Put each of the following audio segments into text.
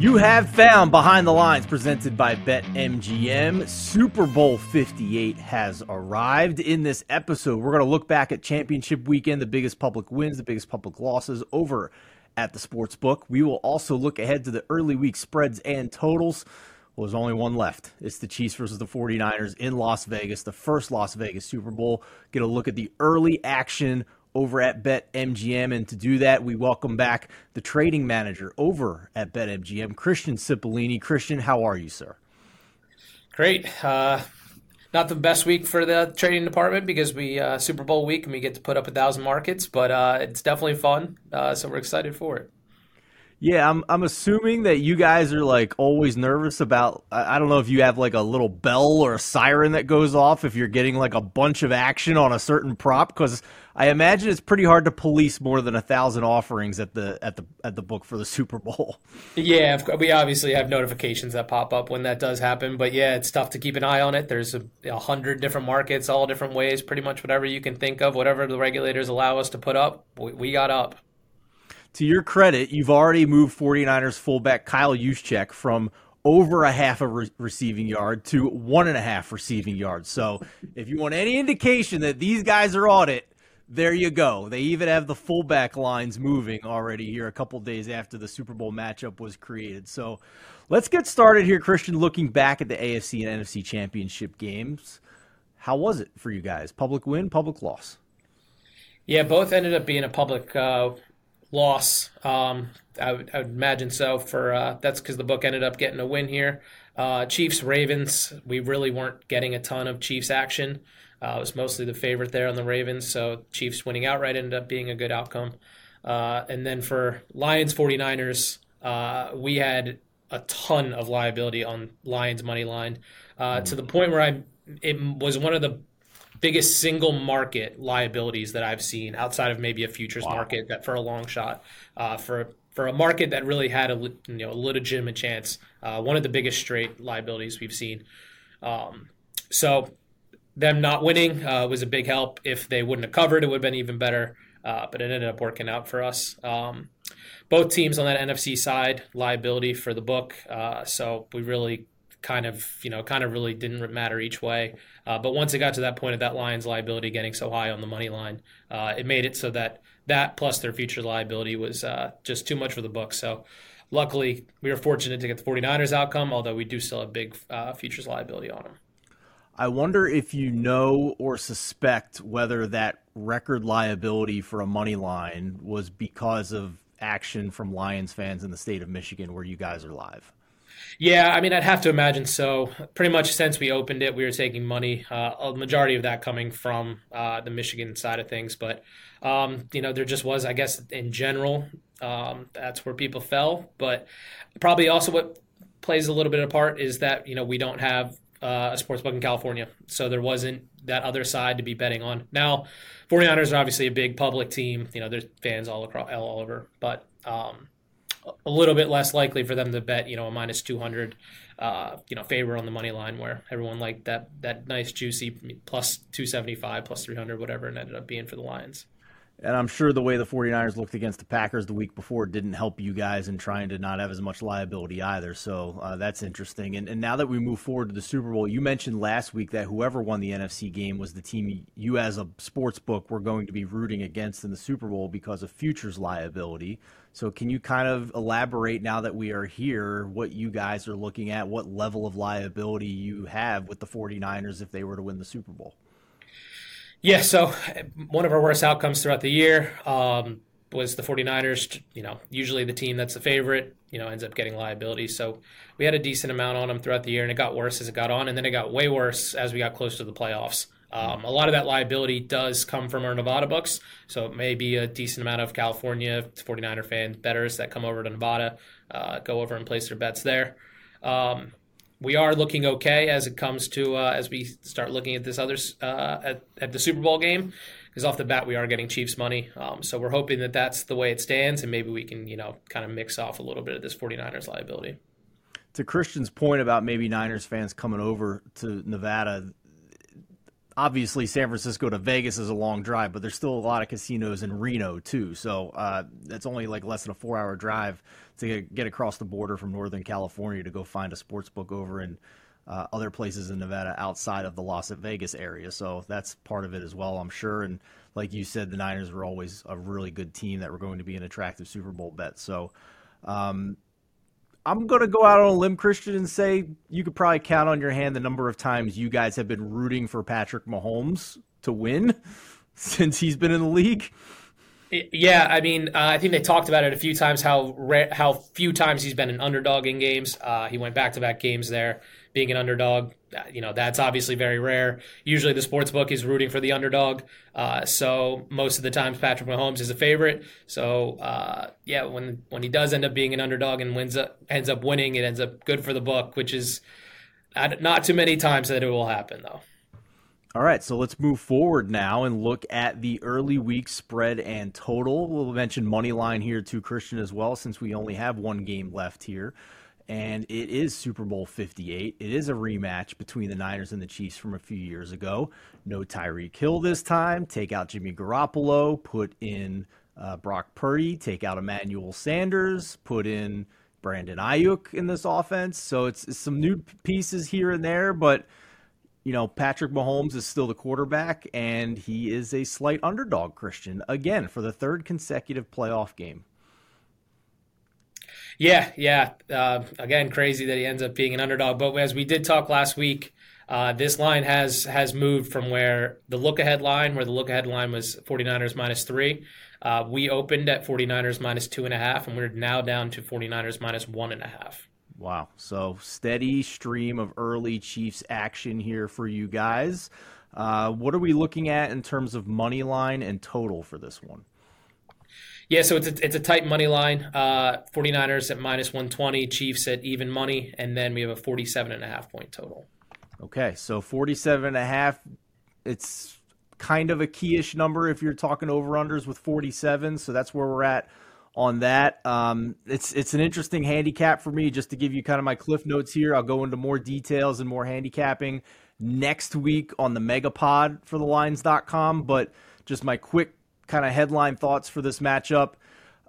You have found Behind the Lines presented by BetMGM. Super Bowl 58 has arrived. In this episode, we're going to look back at championship weekend, the biggest public wins, the biggest public losses over at the sports book. We will also look ahead to the early week spreads and totals. Well, there's only one left. It's the Chiefs versus the 49ers in Las Vegas, the first Las Vegas Super Bowl. Get a look at the early action over at BetMGM. And to do that, we welcome back the trading manager over at BetMGM, Christian Cipollini. Christian, how are you, sir? Great. Uh, not the best week for the trading department because we uh, Super Bowl week and we get to put up a thousand markets, but uh, it's definitely fun. Uh, so we're excited for it. Yeah, I'm I'm assuming that you guys are like always nervous about I don't know if you have like a little bell or a siren that goes off if you're getting like a bunch of action on a certain prop cuz I imagine it's pretty hard to police more than a thousand offerings at the at the at the book for the Super Bowl. Yeah, we obviously have notifications that pop up when that does happen, but yeah, it's tough to keep an eye on it. There's a, a hundred different markets, all different ways, pretty much whatever you can think of, whatever the regulators allow us to put up, we, we got up to your credit, you've already moved 49ers fullback Kyle Juszczyk from over a half a re- receiving yard to one and a half receiving yards. So if you want any indication that these guys are on it, there you go. They even have the fullback lines moving already here a couple days after the Super Bowl matchup was created. So let's get started here, Christian, looking back at the AFC and NFC championship games. How was it for you guys? Public win, public loss? Yeah, both ended up being a public uh, loss. Um, I, would, I, would, imagine so. For uh, that's because the book ended up getting a win here. Uh, Chiefs Ravens. We really weren't getting a ton of Chiefs action. Uh, it was mostly the favorite there on the Ravens. So Chiefs winning outright ended up being a good outcome. Uh, and then for Lions 49ers, uh, we had a ton of liability on Lions money line uh, to the point where I it was one of the biggest single market liabilities that I've seen outside of maybe a futures wow. market that for a long shot uh, for for a market that really had a you know a legitimate chance. Uh, one of the biggest straight liabilities we've seen. Um, so them not winning uh, was a big help. If they wouldn't have covered, it would have been even better. Uh, but it ended up working out for us. Um, both teams on that NFC side liability for the book. Uh, so we really kind of you know kind of really didn't matter each way. Uh, but once it got to that point of that Lions liability getting so high on the money line, uh, it made it so that that plus their future liability was uh, just too much for the books. So luckily, we were fortunate to get the 49ers outcome, although we do still have big uh, futures liability on them. I wonder if you know or suspect whether that record liability for a money line was because of action from Lions fans in the state of Michigan where you guys are live. Yeah, I mean, I'd have to imagine so. Pretty much since we opened it, we were taking money. Uh, a majority of that coming from uh, the Michigan side of things, but um, you know, there just was, I guess, in general, um, that's where people fell. But probably also what plays a little bit of part is that you know we don't have uh, a sports book in California, so there wasn't that other side to be betting on. Now, 49ers are obviously a big public team. You know, there's fans all across all over, but um, a little bit less likely for them to bet, you know, a minus 200, uh, you know, favor on the money line where everyone liked that, that nice juicy plus 275, plus 300, whatever it ended up being for the Lions. And I'm sure the way the 49ers looked against the Packers the week before didn't help you guys in trying to not have as much liability either. So uh, that's interesting. And, and now that we move forward to the Super Bowl, you mentioned last week that whoever won the NFC game was the team you, as a sports book, were going to be rooting against in the Super Bowl because of futures liability. So can you kind of elaborate now that we are here what you guys are looking at, what level of liability you have with the 49ers if they were to win the Super Bowl? Yeah, so one of our worst outcomes throughout the year um, was the 49ers. You know, usually the team that's the favorite, you know, ends up getting liability. So we had a decent amount on them throughout the year, and it got worse as it got on, and then it got way worse as we got close to the playoffs. Um, a lot of that liability does come from our Nevada books, so it may be a decent amount of California 49er fan betters that come over to Nevada, uh, go over and place their bets there. Um, we are looking okay as it comes to uh, as we start looking at this other uh, at, at the Super Bowl game because off the bat we are getting Chiefs money. Um, so we're hoping that that's the way it stands, and maybe we can you know kind of mix off a little bit of this 49ers liability. To Christian's point about maybe Niners fans coming over to Nevada, obviously San Francisco to Vegas is a long drive, but there's still a lot of casinos in Reno too. So uh, it's only like less than a four hour drive to get across the border from Northern California to go find a sports book over in uh, other places in Nevada outside of the Las Vegas area. So that's part of it as well, I'm sure. And like you said, the Niners were always a really good team that were going to be an attractive Super Bowl bet. So um, I'm to go out on a limb, Christian, and say you could probably count on your hand the number of times you guys have been rooting for Patrick Mahomes to win since he's been in the league. Yeah, I mean, uh, I think they talked about it a few times how how few times he's been an underdog in games. Uh, he went back to back games there, being an underdog. Uh, you know, that's obviously very rare. Usually, the sports book is rooting for the underdog. Uh, so most of the times, Patrick Mahomes is a favorite. So uh, yeah, when when he does end up being an underdog and wins up, ends up winning, it ends up good for the book, which is not too many times that it will happen though. All right, so let's move forward now and look at the early week spread and total. We'll mention money line here to Christian as well, since we only have one game left here. And it is Super Bowl 58. It is a rematch between the Niners and the Chiefs from a few years ago. No Tyreek Hill this time. Take out Jimmy Garoppolo, put in uh, Brock Purdy, take out Emmanuel Sanders, put in Brandon Aiyuk in this offense. So it's, it's some new pieces here and there, but – you know, Patrick Mahomes is still the quarterback, and he is a slight underdog, Christian, again, for the third consecutive playoff game. Yeah, yeah. Uh, again, crazy that he ends up being an underdog. But as we did talk last week, uh, this line has has moved from where the look ahead line, where the look ahead line was 49ers minus three. Uh, we opened at 49ers minus two and a half, and we're now down to 49ers minus one and a half. Wow. So steady stream of early Chiefs action here for you guys. Uh, what are we looking at in terms of money line and total for this one? Yeah, so it's a, it's a tight money line. Uh, 49ers at minus 120, Chiefs at even money, and then we have a 47 and a half point total. Okay, so 47 and a half, it's kind of a keyish number if you're talking over unders with 47, so that's where we're at on that. Um, it's it's an interesting handicap for me. Just to give you kind of my cliff notes here, I'll go into more details and more handicapping next week on the Megapod for the Lines.com. But just my quick kind of headline thoughts for this matchup.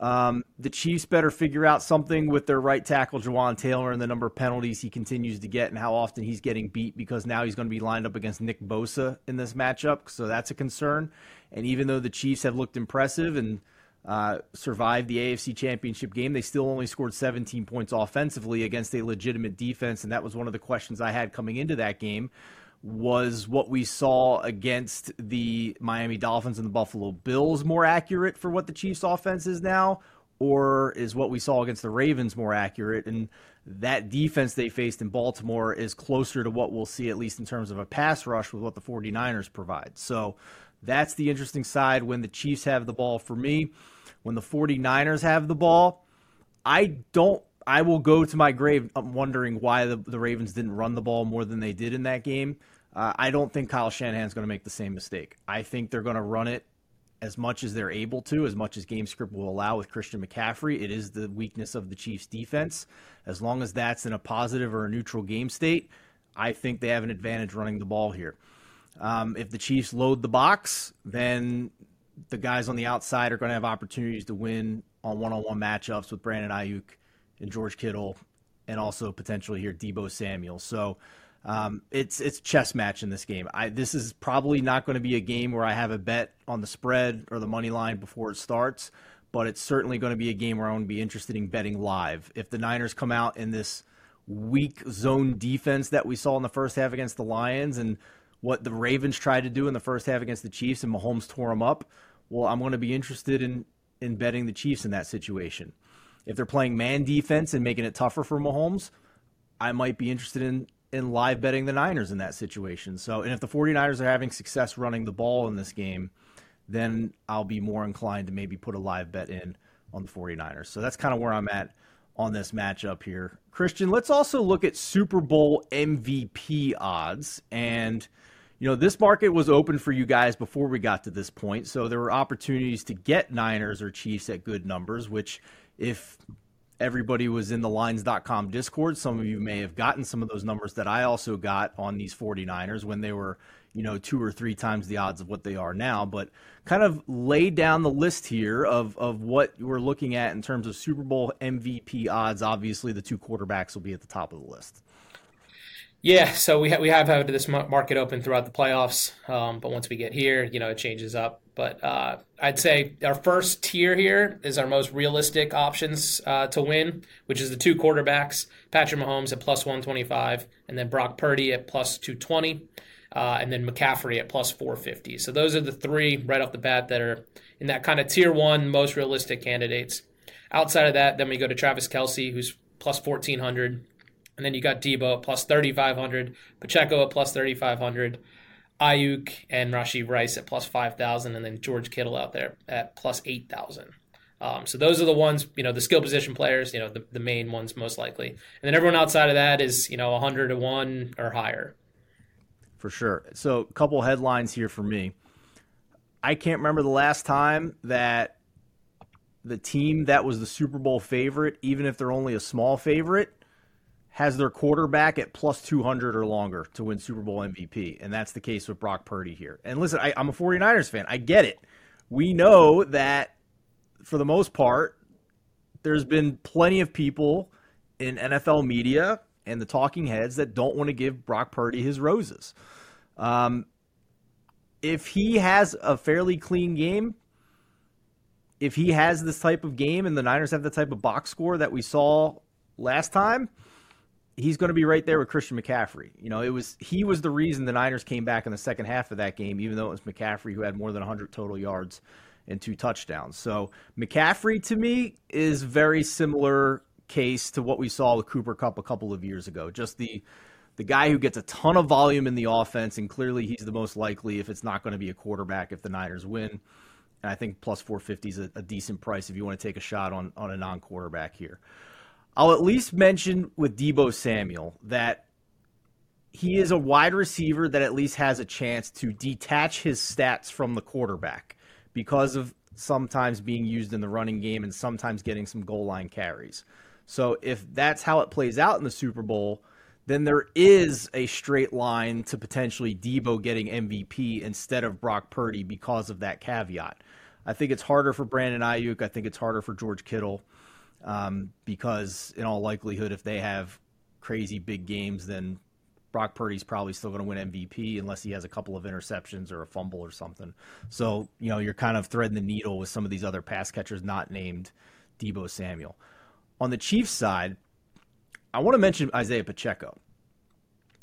Um, the Chiefs better figure out something with their right tackle, Jawaan Taylor, and the number of penalties he continues to get and how often he's getting beat because now he's going to be lined up against Nick Bosa in this matchup. So that's a concern. And even though the Chiefs have looked impressive and uh, survived the AFC Championship game. They still only scored 17 points offensively against a legitimate defense, and that was one of the questions I had coming into that game. Was what we saw against the Miami Dolphins and the Buffalo Bills more accurate for what the Chiefs' offense is now, or is what we saw against the Ravens more accurate? And that defense they faced in Baltimore is closer to what we'll see, at least in terms of a pass rush, with what the 49ers provide. So that's the interesting side when the Chiefs have the ball for me. When the 49ers have the ball, I don't I will go to my grave wondering why the, the Ravens didn't run the ball more than they did in that game. Uh, I don't think Kyle Shanahan's going to make the same mistake. I think they're going to run it as much as they're able to, as much as game script will allow with Christian McCaffrey. It is the weakness of the Chiefs defense. As long as that's in a positive or a neutral game state, I think they have an advantage running the ball here. Um, if the Chiefs load the box, then the guys on the outside are going to have opportunities to win on one-on-one matchups with Brandon Aiyuk and George Kittle, and also potentially here Deebo Samuel. So um, it's it's chess match in this game. I, this is probably not going to be a game where I have a bet on the spread or the money line before it starts, but it's certainly going to be a game where I want to be interested in betting live. If the Niners come out in this weak zone defense that we saw in the first half against the Lions and what the Ravens tried to do in the first half against the Chiefs and Mahomes tore them up, well, I'm going to be interested in in betting the Chiefs in that situation. If they're playing man defense and making it tougher for Mahomes, I might be interested in in live betting the Niners in that situation. So, and if the 49ers are having success running the ball in this game, then I'll be more inclined to maybe put a live bet in on the 49ers. So that's kind of where I'm at on this matchup here. Christian, let's also look at Super Bowl MVP odds and – you know, this market was open for you guys before we got to this point. So there were opportunities to get Niners or Chiefs at good numbers, which if everybody was in the lines.com discord some of you may have gotten some of those numbers that i also got on these 49ers when they were you know, two or three times the odds of what they are now. But kind of lay down the list here of, of what we're looking at in terms of Super Bowl MVP odds. Obviously, the two quarterbacks will be at the top of the list. Yeah, so we, ha- we have had this market open throughout the playoffs, um, but once we get here, you know, it changes up. But uh, I'd say our first tier here is our most realistic options uh, to win, which is the two quarterbacks Patrick Mahomes at plus 125, and then Brock Purdy at plus 220, uh, and then McCaffrey at plus 450. So those are the three right off the bat that are in that kind of tier one, most realistic candidates. Outside of that, then we go to Travis Kelce, who's plus 1400. And then you got Deebo at plus 3,500, Pacheco at plus 3,500. Aiyuk and Rashee Rice at plus 5,000, and then George Kittle out there at plus 8,000. Um, so those are the ones, you know, the skill position players, you know, the, the main ones most likely. And then everyone outside of that is, you know, 100 to 1 or higher. For sure. So a couple headlines here for me. I can't remember the last time that the team that was the Super Bowl favorite, even if they're only a small favorite, has their quarterback at plus 200 or longer to win Super Bowl MVP. And that's the case with Brock Purdy here. And listen, I, am a 49ers fan. I get it. We know that for the most part, there's been plenty of people in NFL media and the talking heads that don't want to give Brock Purdy his roses. Um, if he has a fairly clean game, if he has this type of game and the Niners have the type of box score that we saw last time – he's going to be right there with Christian McCaffrey. You know, it was he was the reason the Niners came back in the second half of that game, even though it was McCaffrey who had more than 100 total yards and two touchdowns. So McCaffrey to me is very similar case to what we saw with Cooper Kupp a couple of years ago. Just the the guy who gets a ton of volume in the offense, and clearly he's the most likely if it's not going to be a quarterback if the Niners win. And I think plus 450 is a, a decent price if you want to take a shot on on a non quarterback here. I'll at least mention with Deebo Samuel that he is a wide receiver that at least has a chance to detach his stats from the quarterback because of sometimes being used in the running game and sometimes getting some goal line carries. So if that's how it plays out in the Super Bowl, then there is a straight line to potentially Deebo getting MVP instead of Brock Purdy because of that caveat. I think it's harder for Brandon Aiyuk. I think it's harder for George Kittle um, because in all likelihood, if they have crazy big games, then Brock Purdy's probably still going to win MVP unless he has a couple of interceptions or a fumble or something. So, you know, you're kind of threading the needle with some of these other pass catchers not named Deebo Samuel. On the Chiefs side, I want to mention Isaiah Pacheco.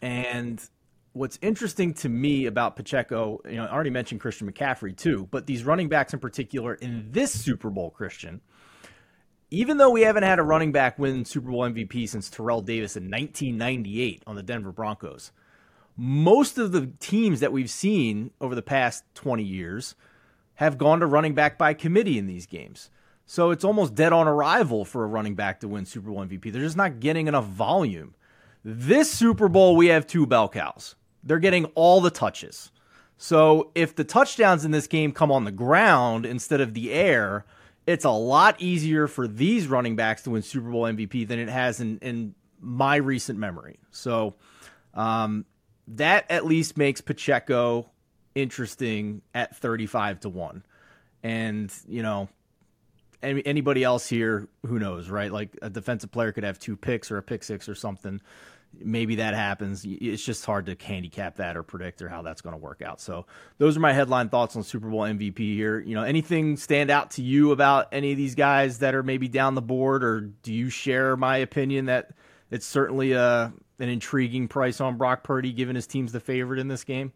And what's interesting to me about Pacheco, you know, I already mentioned Christian McCaffrey too, but these running backs in particular in this Super Bowl, Christian – even though we haven't had a running back win Super Bowl MVP since Terrell Davis in 1998 on the Denver Broncos, most of the teams that we've seen over the past 20 years have gone to running back by committee in these games. So it's almost dead on arrival for a running back to win Super Bowl MVP. They're just not getting enough volume. This Super Bowl, we have two bell cows. They're getting all the touches. So if the touchdowns in this game come on the ground instead of the air, it's a lot easier for these running backs to win Super Bowl MVP than it has in, in my recent memory. So um, that at least makes Pacheco interesting at 35 to 1. And, you know, any, anybody else here, who knows, right? Like a defensive player could have two picks or a pick six or something maybe that happens. It's just hard to handicap that or predict or how that's going to work out. So those are my headline thoughts on Super Bowl MVP here. You know, anything stand out to you about any of these guys that are maybe down the board, or do you share my opinion that it's certainly a uh, an intriguing price on Brock Purdy, given his team's the favorite in this game?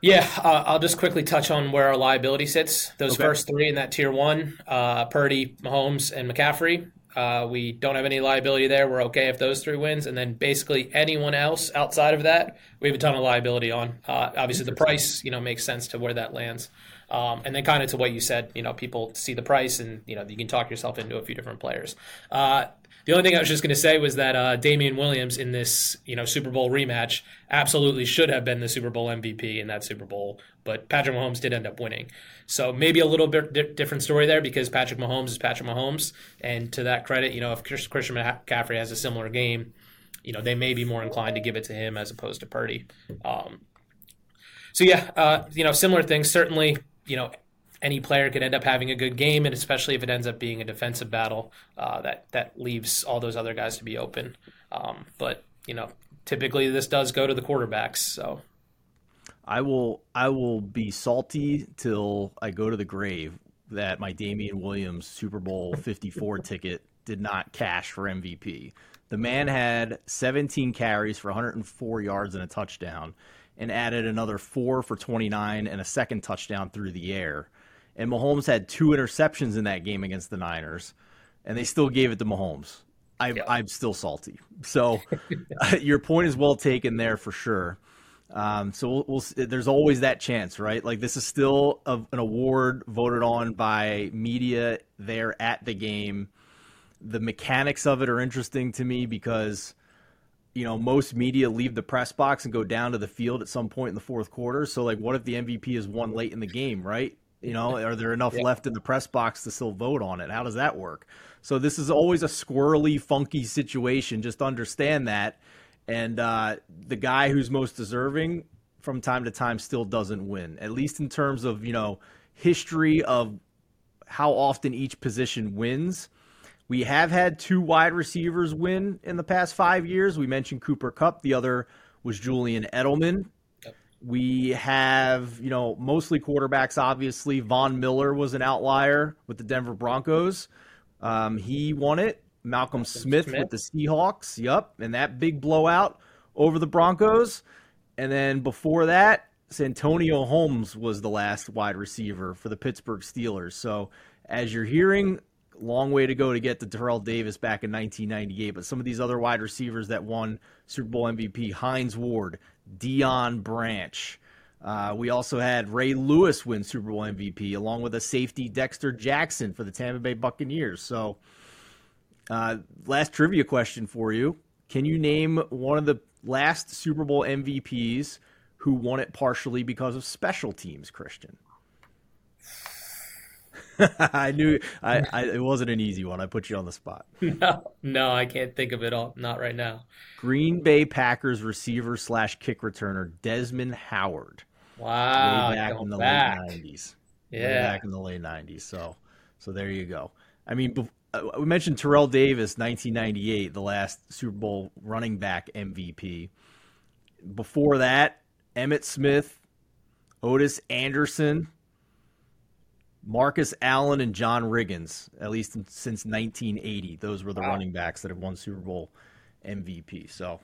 Yeah, uh, I'll just quickly touch on where our liability sits. Those okay. first three in that tier one: uh, Purdy, Mahomes, and McCaffrey. Uh, we don't have any liability there. We're okay if those three wins, and then basically anyone else outside of that, we have a ton of liability on. Uh, obviously, the price, you know, makes sense to where that lands, um, and then kind of to what you said. You know, people see the price, and you know, you can talk yourself into a few different players. Uh, the only thing I was just going to say was that uh, Damien Williams in this, you know, Super Bowl rematch absolutely should have been the Super Bowl MVP in that Super Bowl, but Patrick Mahomes did end up winning. So maybe a little bit di- different story there because Patrick Mahomes is Patrick Mahomes, and to that credit, you know, if Christian McCaffrey has a similar game, you know, they may be more inclined to give it to him as opposed to Purdy. Um, So yeah, uh, you know, similar things. Certainly, you know, any player could end up having a good game, and especially if it ends up being a defensive battle, uh, that that leaves all those other guys to be open. Um, but you know, typically this does go to the quarterbacks. So I will I will be salty till I go to the grave that my Damien Williams Super Bowl 54 ticket did not cash for MVP. The man had 17 carries for 104 yards and a touchdown and added another 4 for 29 and a second touchdown through the air. And Mahomes had two interceptions in that game against the Niners and they still gave it to Mahomes. I, yep. I'm still salty. So your point is well taken there for sure. Um, so we'll, we'll, there's always that chance, right? Like this is still a, an award voted on by media there at the game. The mechanics of it are interesting to me because you know most media leave the press box and go down to the field at some point in the fourth quarter. So like, what if the MVP is won late in the game, right? You know, are there enough yeah. left in the press box to still vote on it? How does that work? So this is always a squirrely, funky situation. Just understand that and uh, the guy who's most deserving from time to time still doesn't win, at least in terms of, you know, history of how often each position wins. We have had two wide receivers win in the past five years. We mentioned Cooper Kupp. The other was Julian Edelman. We have, you know, mostly quarterbacks, obviously. Von Miller was an outlier with the Denver Broncos. Um, he won it. Malcolm, Malcolm Smith, Smith, with the Seahawks. Yep, and that big blowout over the Broncos. And then before that, Santonio Holmes was the last wide receiver for the Pittsburgh Steelers. So as you're hearing, long way to go to get to Terrell Davis back in 1998. But some of these other wide receivers that won Super Bowl MVP, Hines Ward, Deion Branch. Uh, we also had Ray Lewis win Super Bowl MVP, along with a safety Dexter Jackson for the Tampa Bay Buccaneers. So uh, last trivia question for you. Can you name one of the last Super Bowl MVPs who won it partially because of special teams, Christian? I knew I, I, it wasn't an easy one. I put you on the spot. No, no, I can't think of it all. Not right now. Green Bay Packers receiver slash kick returner Desmond Howard. Wow, way back in the back. late nineties. Yeah, way back in the late nineties. So, so there you go. I mean, uh, we mentioned Terrell Davis, 1998, the last Super Bowl running back MVP. Before that, Emmitt Smith, Ottis Anderson, Marcus Allen, and John Riggins, at least since 1980. Those were the wow. running backs that have won Super Bowl MVP. So,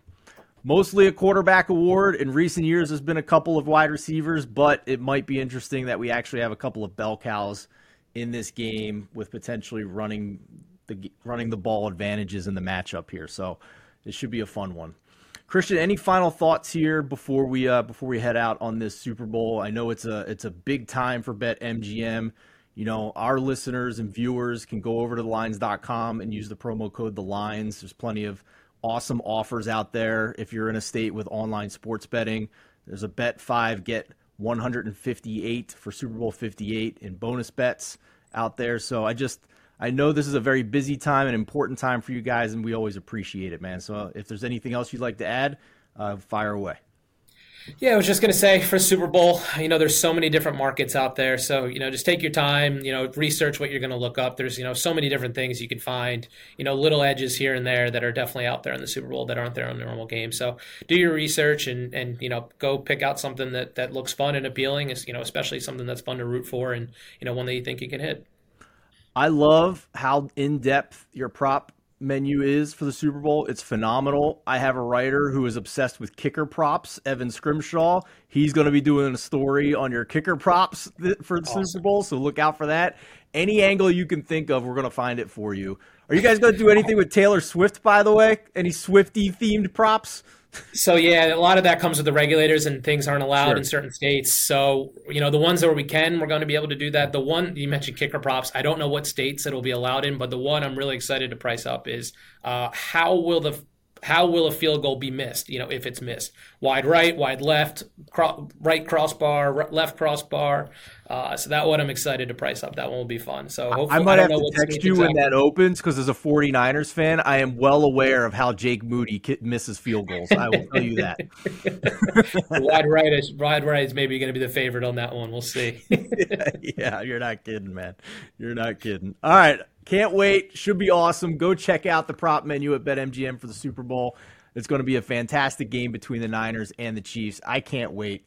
mostly a quarterback award. In recent years, there's been a couple of wide receivers, but it might be interesting that we actually have a couple of bell cows in this game with potentially running the running the ball advantages in the matchup here. So it should be a fun one. Christian, any final thoughts here before we uh, before we head out on this Super Bowl? I know it's a it's a big time for BetMGM. You know, our listeners and viewers can go over to thelines.com and use the promo code the lines. There's plenty of awesome offers out there if you're in a state with online sports betting. There's a bet 5 get 158 for Super Bowl 58 in bonus bets out there. So I just I know this is a very busy time, an important time for you guys, and we always appreciate it, man. So if there's anything else you'd like to add, uh, fire away. Yeah, I was just going to say for Super Bowl, you know, there's so many different markets out there. So, you know, just take your time, you know, research what you're going to look up. There's, you know, so many different things you can find, you know, little edges here and there that are definitely out there in the Super Bowl that aren't there on the normal game. So do your research and, and, you know, go pick out something that, that looks fun and appealing, you know, especially something that's fun to root for and, you know, one that you think you can hit. I love how in depth your prop menu is for the Super Bowl. It's phenomenal. I have a writer who is obsessed with kicker props, Evan Scrimshaw. He's going to be doing a story on your kicker props for the awesome. Super Bowl, so look out for that. Any angle you can think of, we're going to find it for you. Are you guys going to do anything with Taylor Swift, by the way? Any Swifty themed props? So yeah, a lot of that comes with the regulators, and things aren't allowed sure. in certain states. So you know, the ones where we can, we're going to be able to do that. The one you mentioned, kicker props. I don't know what states it'll be allowed in, but the one I'm really excited to price up is uh, how will the how will a field goal be missed? You know, if it's missed, wide right, wide left, cro- right crossbar, left crossbar. Uh, so that one I'm excited to price up. That one will be fun. So I might I have to text you exactly. when that opens because as a 49ers fan, I am well aware of how Jake Moody misses field goals. I will tell you that. wide right is wide right is maybe going to be the favorite on that one. We'll see. yeah, yeah, you're not kidding, man. You're not kidding. All right. Can't wait. Should be awesome. Go check out the prop menu at BetMGM for the Super Bowl. It's going to be a fantastic game between the Niners and the Chiefs. I can't wait.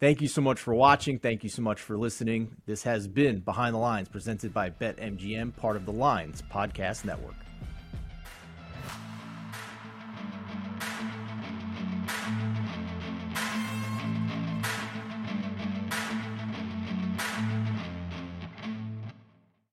Thank you so much for watching. Thank you so much for listening. This has been Behind the Lines presented by BetMGM, part of the Lines Podcast Network.